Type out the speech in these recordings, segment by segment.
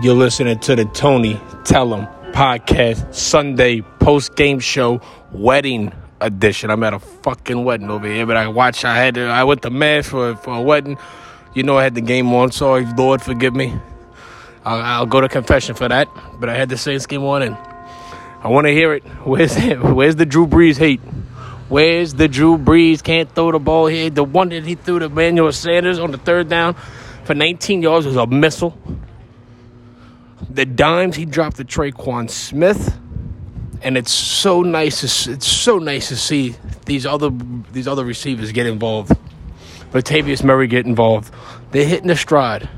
You're listening to the Tony Tell 'em podcast Sunday post game show wedding edition. I'm at a fucking wedding over here, but I watched. I had to, I went to mass for for a wedding. You know, I had the game on. Sorry, Lord, forgive me. I'll, I'll go to confession for that. But I had the Saints game on, and I want to hear it. Where's Where's the Drew Brees hate? Where's the Drew Brees? Can't throw the ball here. The one that he threw to Emmanuel Sanders on the third down for 19 yards was a missile. The dimes he dropped to Tre'Quan Smith, and it's so nice. To, it's so nice to see these other these other receivers get involved. Latavius Murray get involved. They're hitting the stride.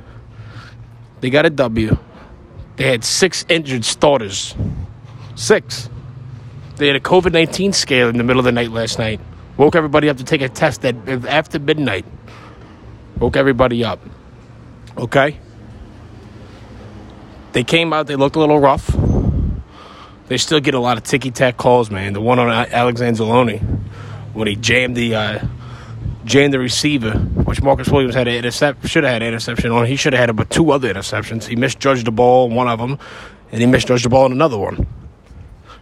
They got a W. They had six injured starters. Six. They had a COVID 19 scare in the middle of the night last night. Woke everybody up to take a test at, after midnight. Woke everybody up. Okay? They came out, they looked a little rough. They still get a lot of ticky tack calls, man. The one on Alex Anzalone, when he jammed the uh, jammed the receiver, which Marcus Williams had an intercept, should have had an interception on. He should have had but two other interceptions. He misjudged the ball one of them, and he misjudged the ball in another one.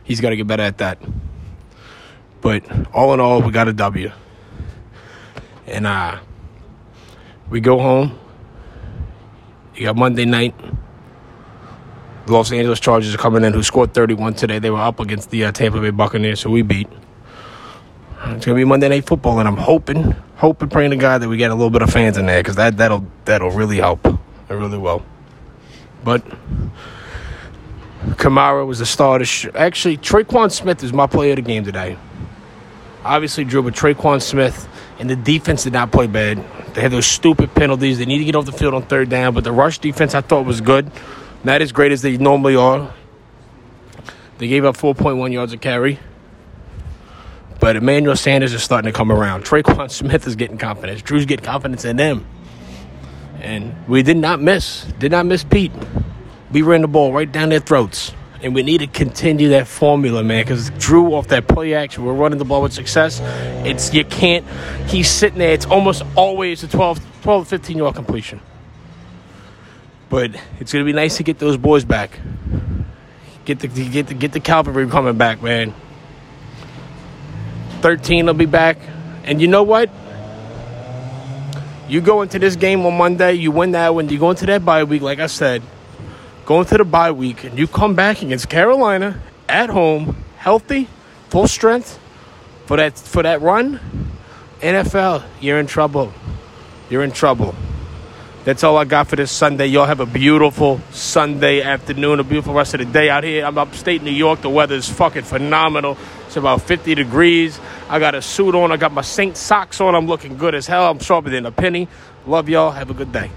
He's got to get better at that. But all in all, we got a W. And uh, we go home. You got Monday night. The Los Angeles Chargers are coming in, who scored 31 today. They were up against the uh, Tampa Bay Buccaneers, so we beat. It's gonna be Monday Night Football, and I'm hoping, hoping, praying to God that we get a little bit of fans in there, because that that'll that'll really help. It really will. But Kamara was the starter. Actually, Tre'Quan Smith is my player of the game today. Obviously, Drew, but Tre'Quan Smith and the defense did not play bad. They had those stupid penalties. They need to get off the field on third down, but the rush defense I thought was good. Not as great as they normally are. They gave up 4.1 yards a carry. But Emmanuel Sanders is starting to come around. Tre'Quan Smith is getting confidence. Drew's getting confidence in them. And we did not miss. Did not miss Pete we ran the ball right down their throats. And we need to continue that formula, man, because Drew off that play action, we're running the ball with success. It's you can't. He's sitting there. It's almost always a 12, 12 15 yard completion. But it's gonna be nice to get those boys back. Get the get the get the cavalry coming back, man. Thirteen will be back, and you know what? You go into this game on Monday, you win that one. You go into that bye week, like I said going to the bye week and you come back against Carolina at home, healthy, full strength for that for that run, NFL, you're in trouble. You're in trouble. That's all I got for this Sunday. Y'all have a beautiful Sunday afternoon, a beautiful rest of the day out here. I'm upstate New York. The weather is fucking phenomenal. It's about 50 degrees. I got a suit on. I got my Saint socks on. I'm looking good as hell. I'm sharper than a penny. Love y'all. Have a good day.